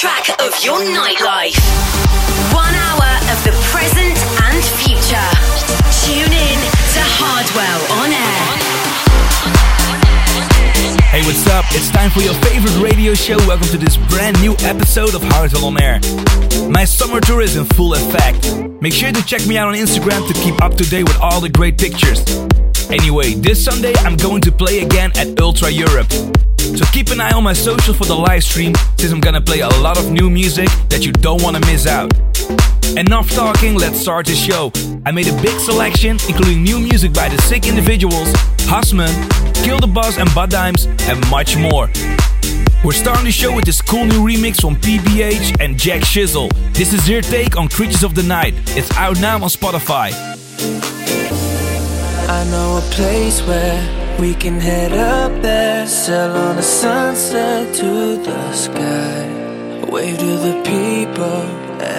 soundtrack of your nightlife. One hour of the present and future. Tune in to Hardwell on air. Hey, what's up? It's time for your favorite radio show. Welcome to this brand new episode of Hardwell on Air. My summer tour is in full effect. Make sure to check me out on Instagram to keep up to date with all the great pictures. Anyway, this Sunday I'm going to play again at Ultra Europe. So keep an eye on my social for the live stream, since I'm gonna play a lot of new music that you don't wanna miss out. Enough talking, let's start the show. I made a big selection, including new music by The Sick Individuals, Husman, Kill the Buzz and Badd Dimes, and much more. We're starting the show with this cool new remix from PBH and Jack Shizzle. This is their take on Creatures of the Night. It's out now on Spotify. I know a place where we can head up there, sail on a sunset to the sky. Wave to the people,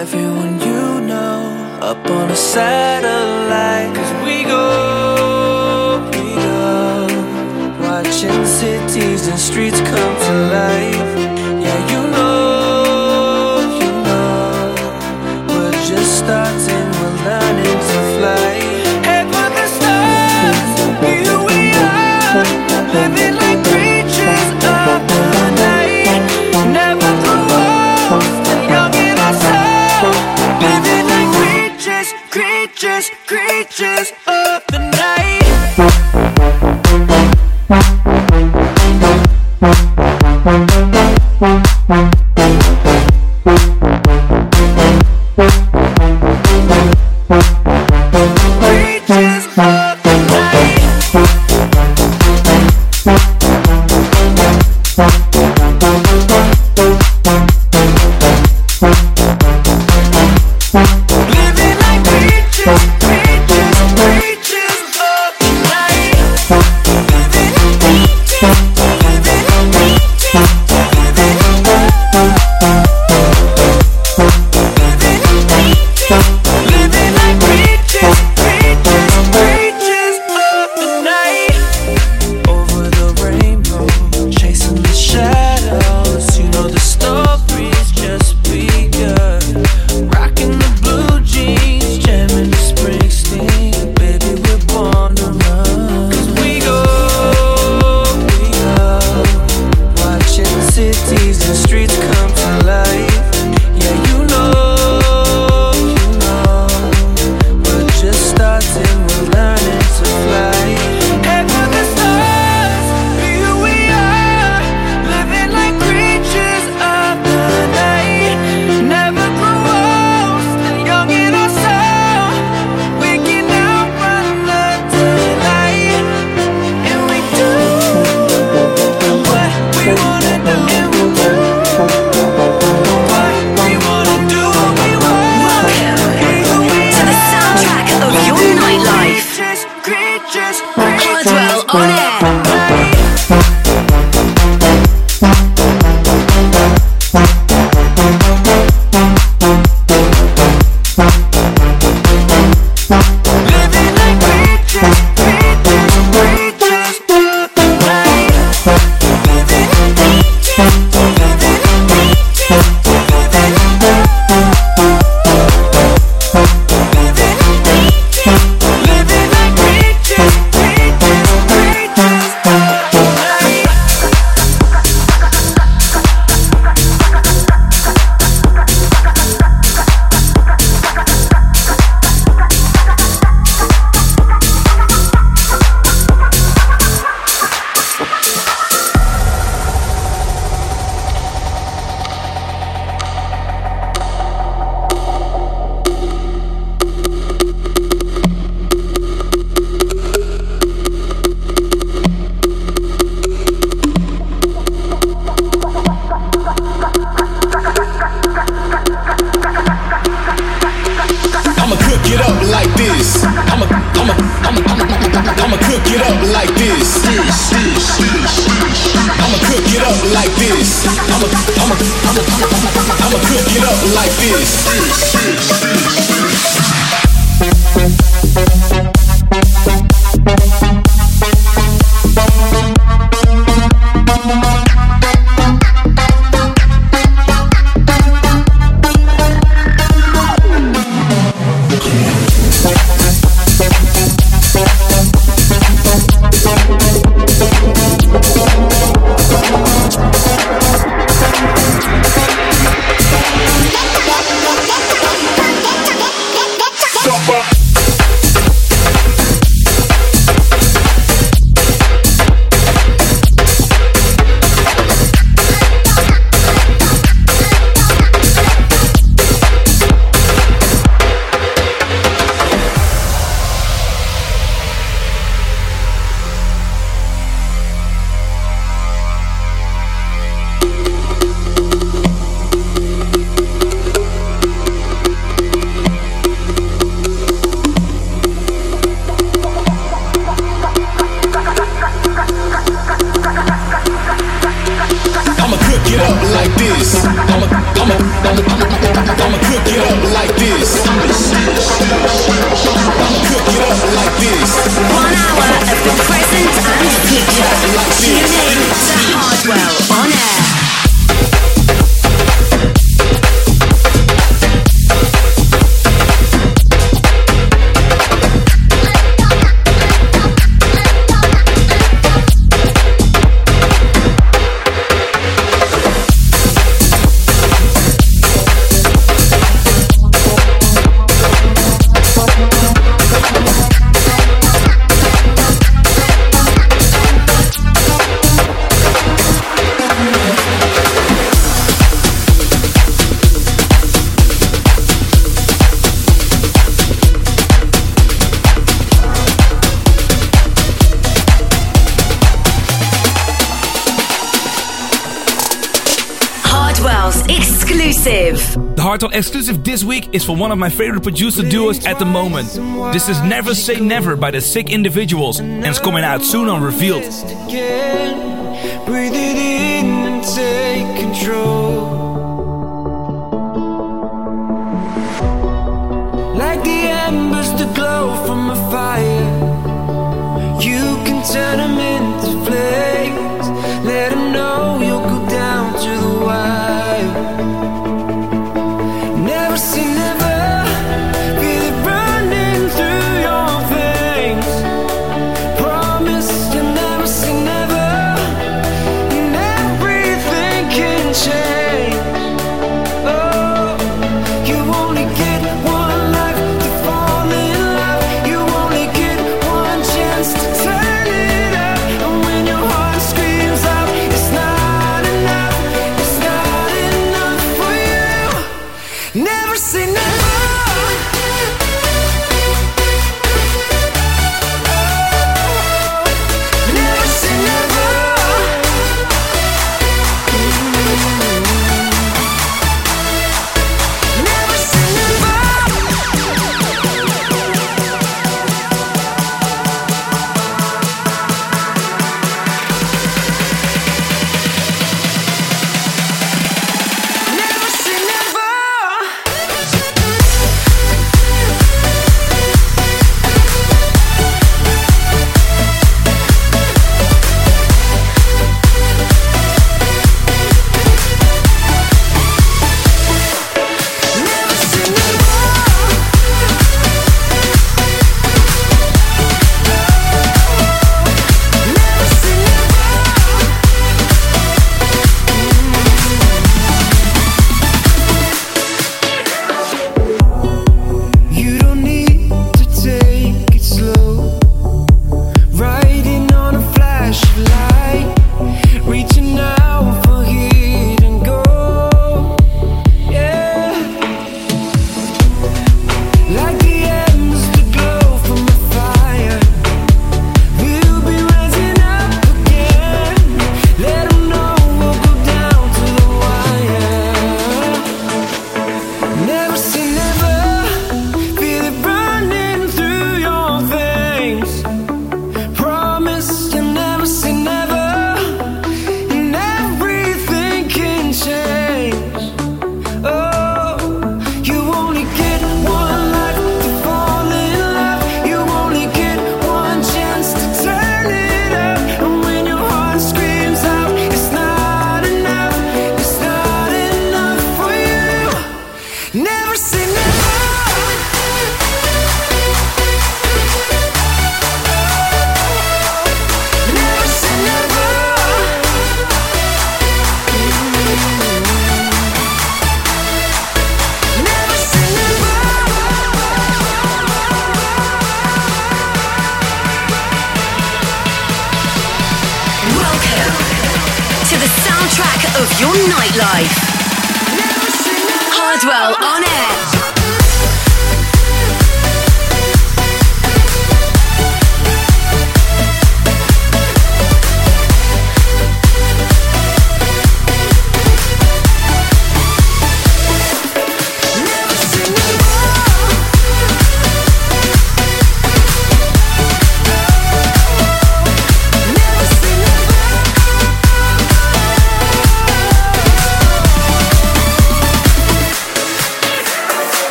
everyone you know, up on a satellite. Cause we go, we go, watching cities and streets come to life. Creatures, creatures, of the night. So exclusive this week is for one of my favorite producer duos at the moment. This is Never Say Never by the Sick Individuals and it's coming out soon on Revealed. Breathe it in and take control. Like the embers that glow from a fire, you can turn them.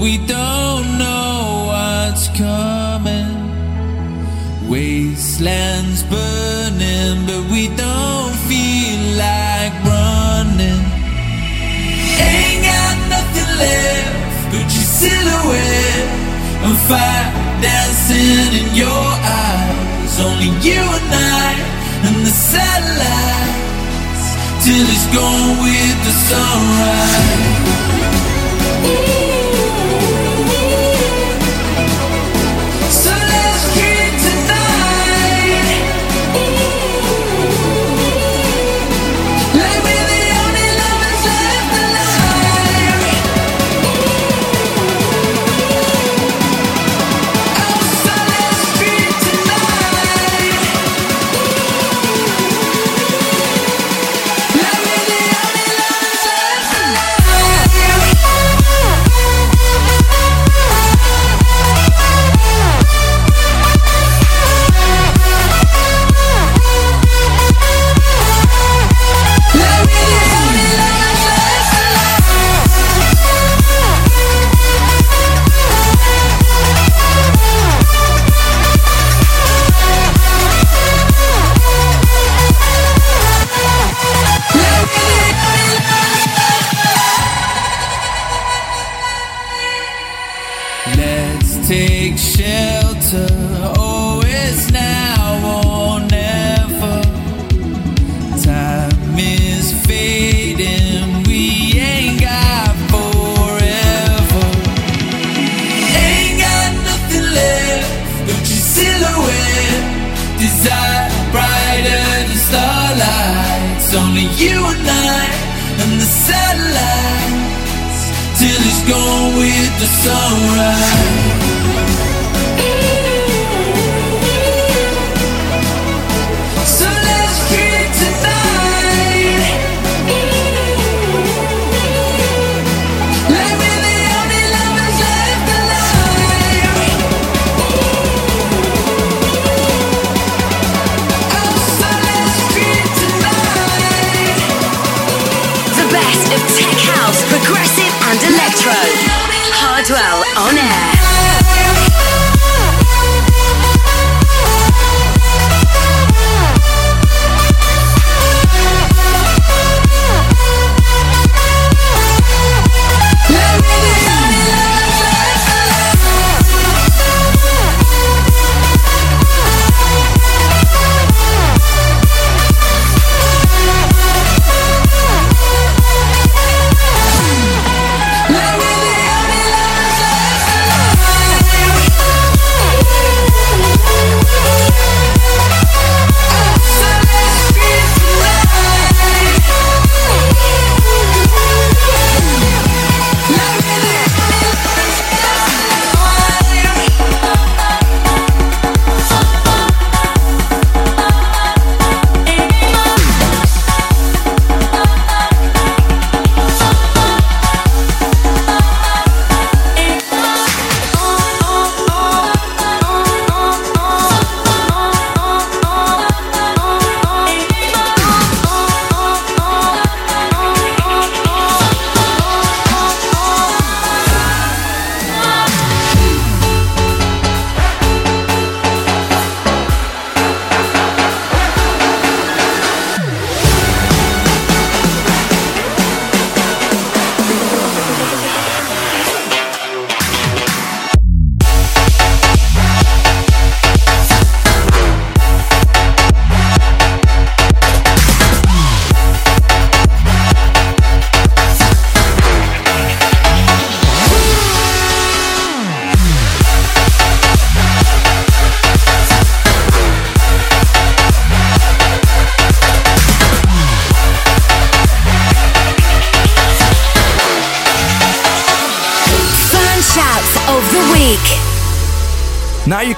We don't know what's coming. Wastelands burning, but we don't feel like running. Ain't got nothing left but your silhouette and fire dancing in your eyes. Only you and I and the satellites till it's gone with the sunrise. So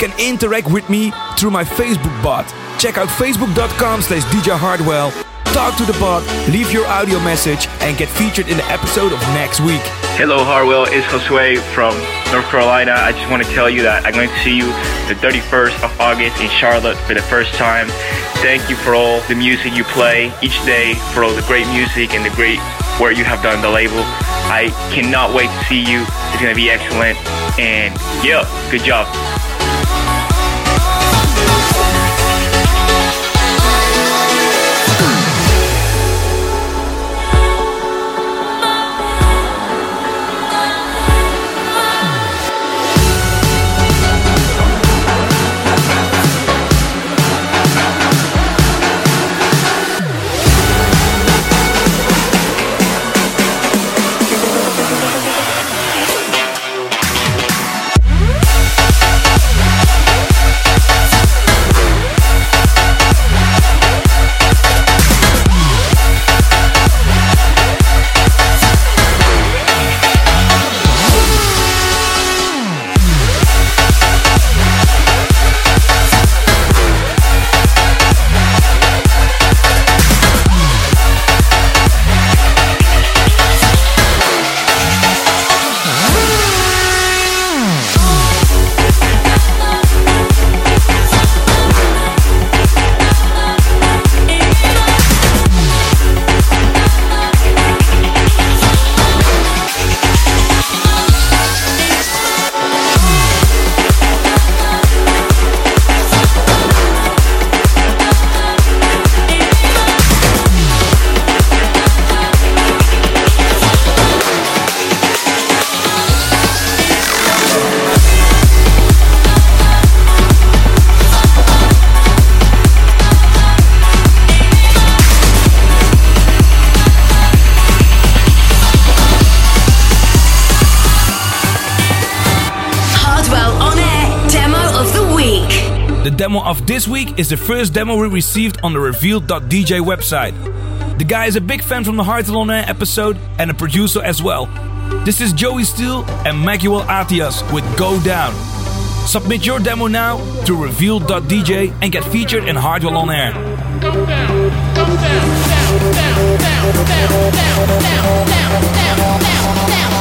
can interact with me through my Facebook bot. Check out facebook.com slash DJ Hardwell. Talk to the bot, leave your audio message, and get featured in the episode of next week. Hello, Harwell. It's Josue from North Carolina. I just want to tell you that I'm going to see you the 31st of August in Charlotte for the first time. Thank you for all the music you play each day, for all the great music and the great work you have done on the label. I cannot wait to see you. It's going to be excellent. And yeah, good job. Is the first demo we received on the revealed.dj website. The guy is a big fan from the Heart on Air episode and a producer as well. This is Joey Steel and Miguel Atiaz with Go Down. Submit your demo now to revealed.dj and get featured in Hardwell on Air. Down, down, down, down, down, down, down, down, down, down.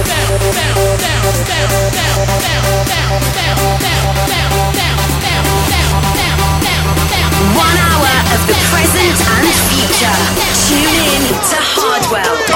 One hour of the present and future. Tune in to Hardwell.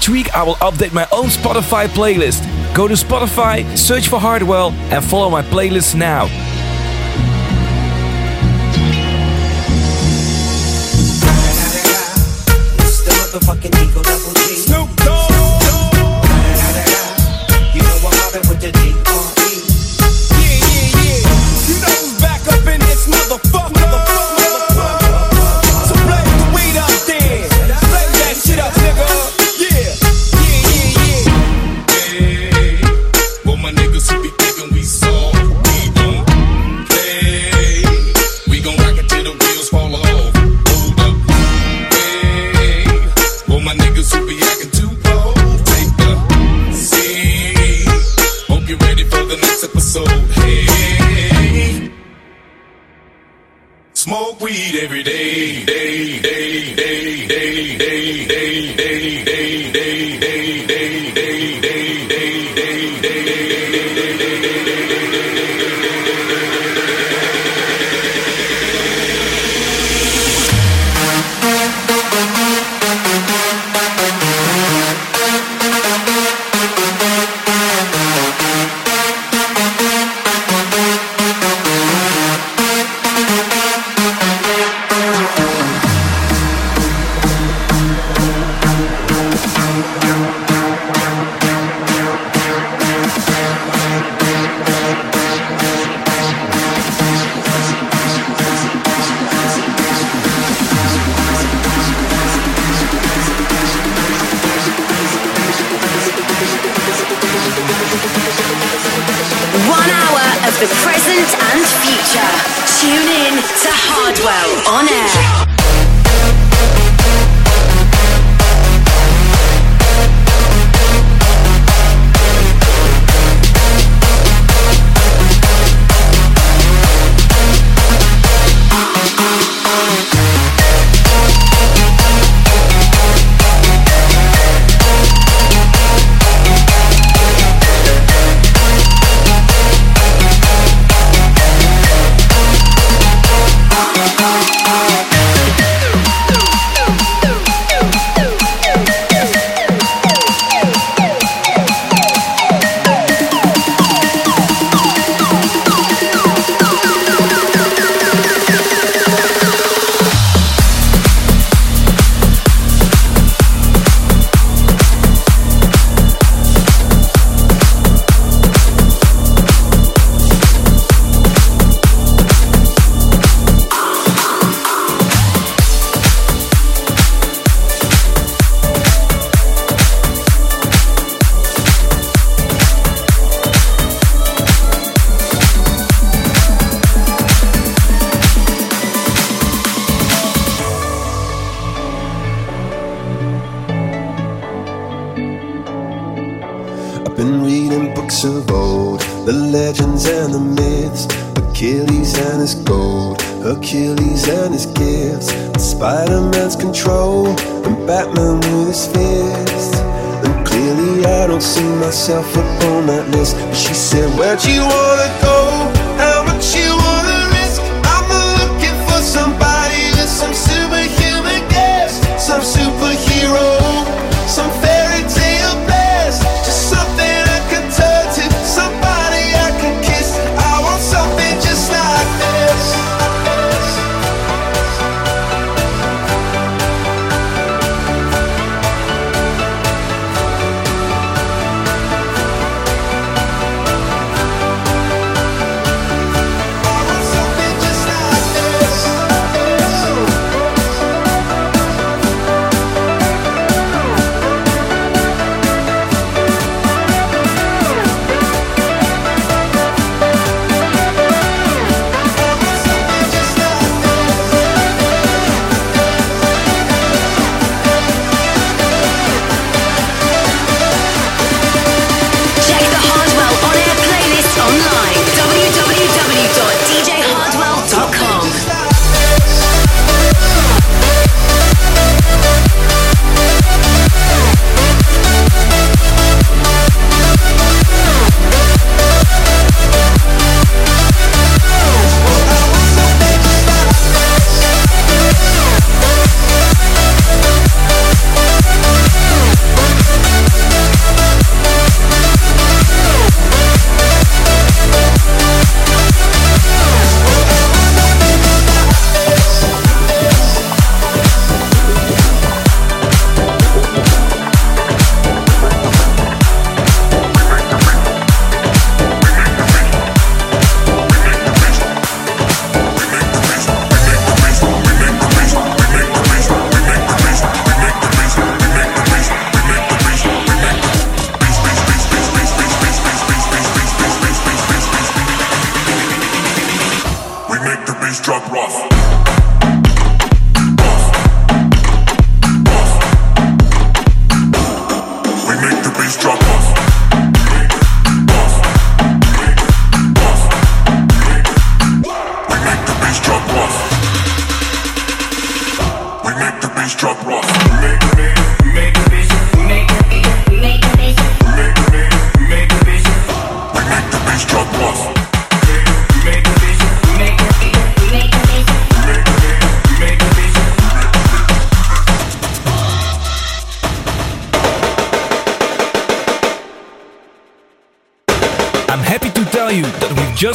Each week I will update my own Spotify playlist. Go to Spotify, search for Hardwell, and follow my playlist now. Hardwell on air. through this fist, And clearly I don't see myself upon that list. But she said, Where'd you wanna go? How much you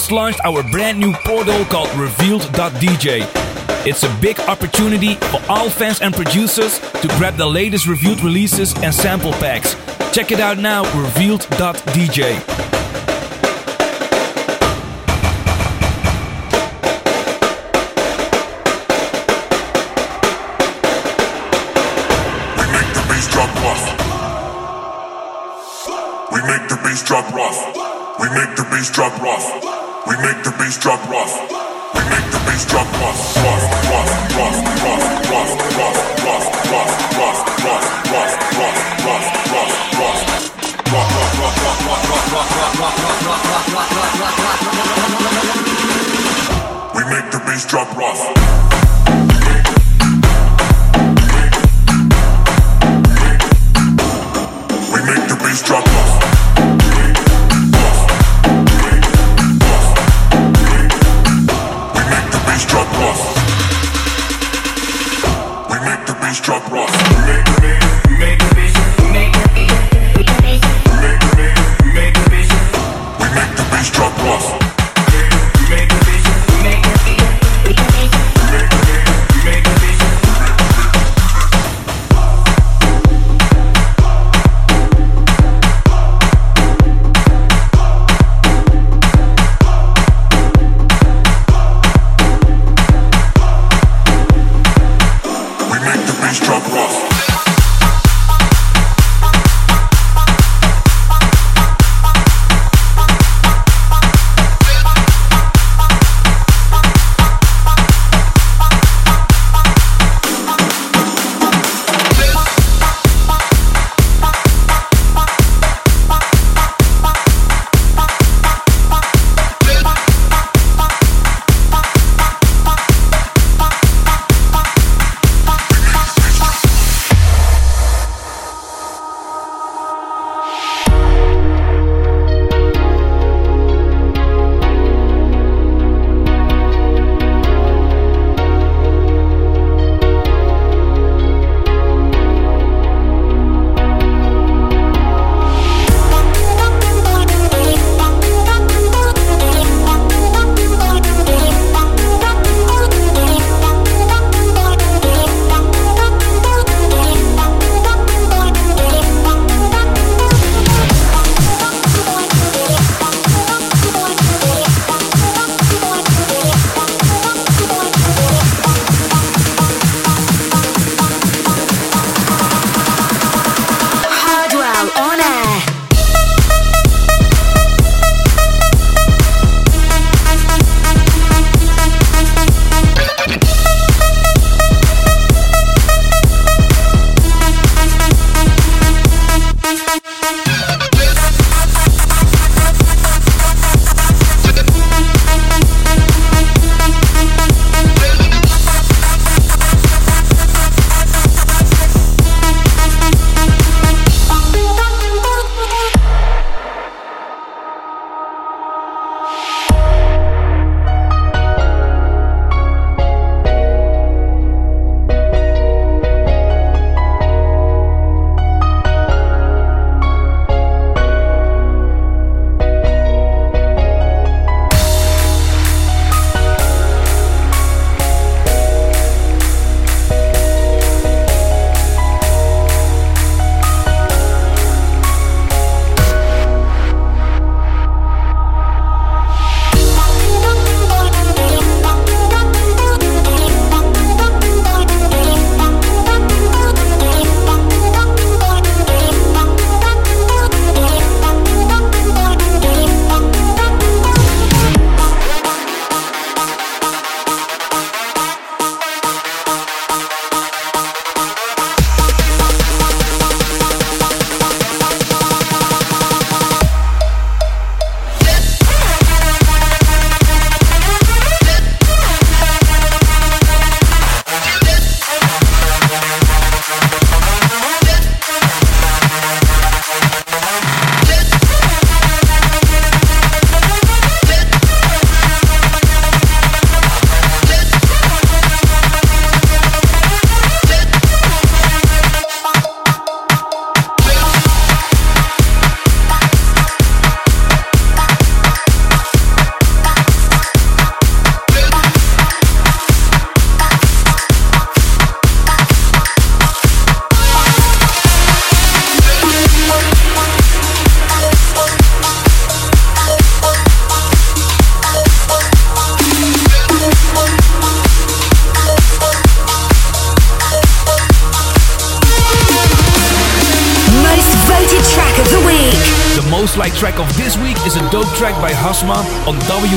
just launched our brand new portal called Revealed.dj. It's a big opportunity for all fans and producers to grab the latest Revealed releases and sample packs. Check it out now, Revealed.dj. We make the bass drop rough. We make the bass drop rough. We make the bass drop rough. We make the bass drop rough. Rough. Rough. Rough, rough, rough, rough, rough, rough, rough, rough, rough, rough, rough, rough, rough. We make the bass drop rough. Drop rough. Drop rock.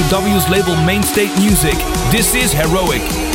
WW's label Mainstage Music. This is Heroic.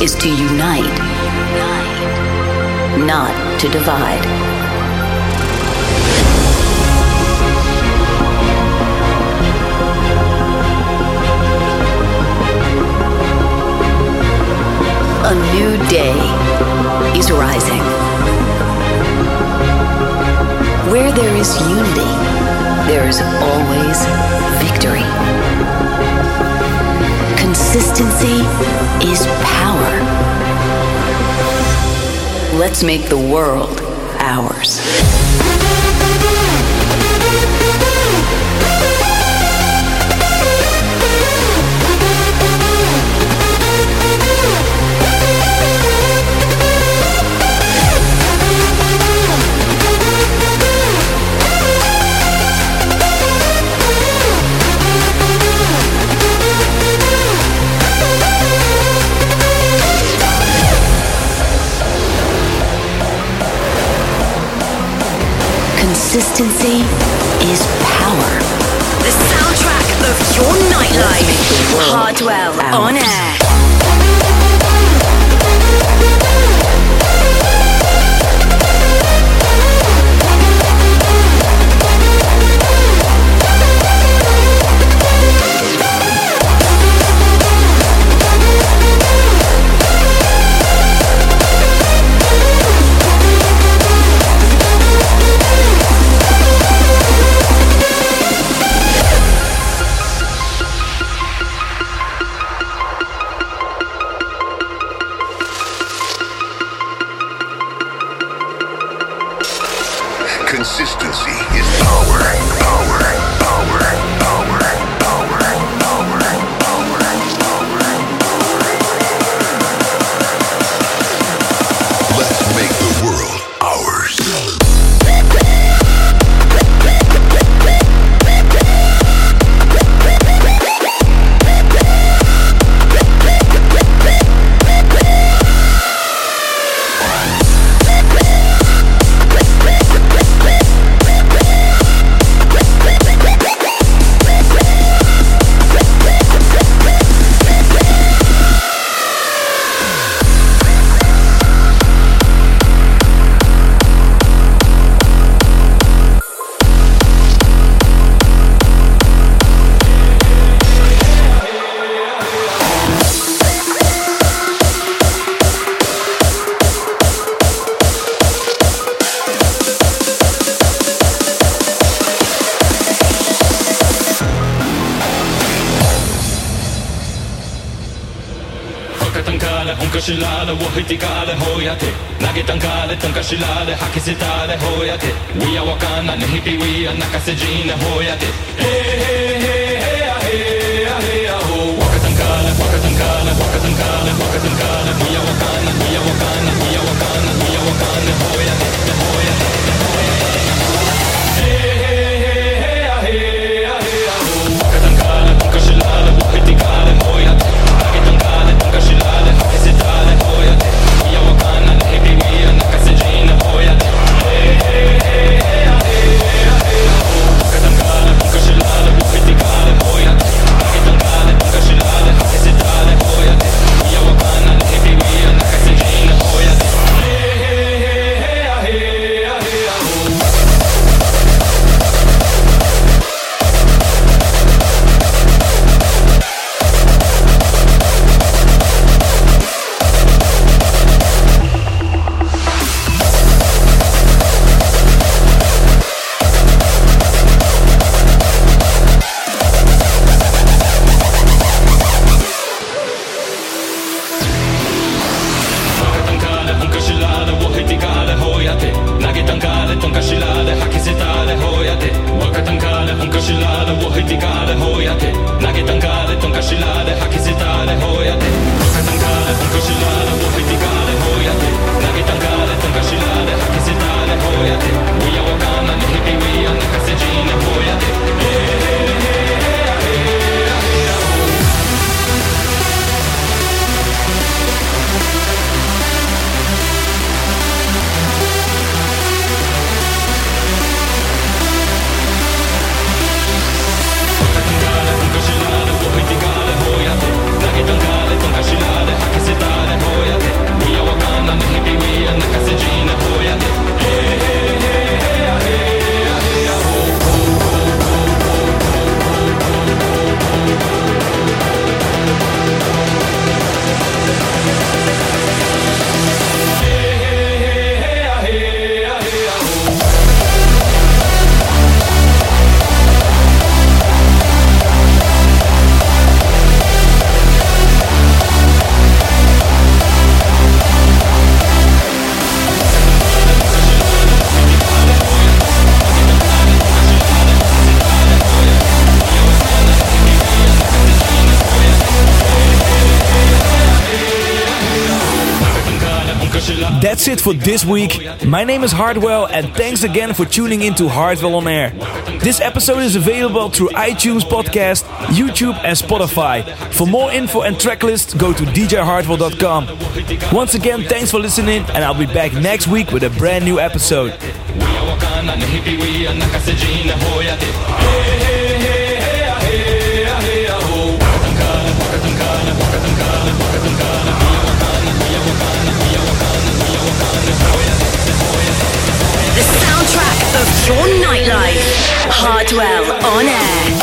is to unite, not to divide. A new day is rising. Where there is unity, there is always victory. Consistency is power. Let's make the world ours. Consistency is power. The soundtrack of your nightlife. Hardwell Out. on air. Consistency is power, power. criticale hoiate nagetangale tankashilale hakisitale hoyate wiya wakana nehipi wiya nakasejine hoiate hey, hey, hey, hey, hey, hey, hey, ho wakatankale wakatankale wakatankale wakatankale wiya wakana wiya wakana wiya wakana wiya wakana hoiate hoiate that's it for this week. My name is Hardwell, and thanks again for tuning in to Hardwell on Air. This episode is available through iTunes Podcast, YouTube, and Spotify. For more info and track lists, go to djhardwell.com. Once again, thanks for listening, and I'll be back next week with a brand new episode. Your nightlife. Hardwell on air.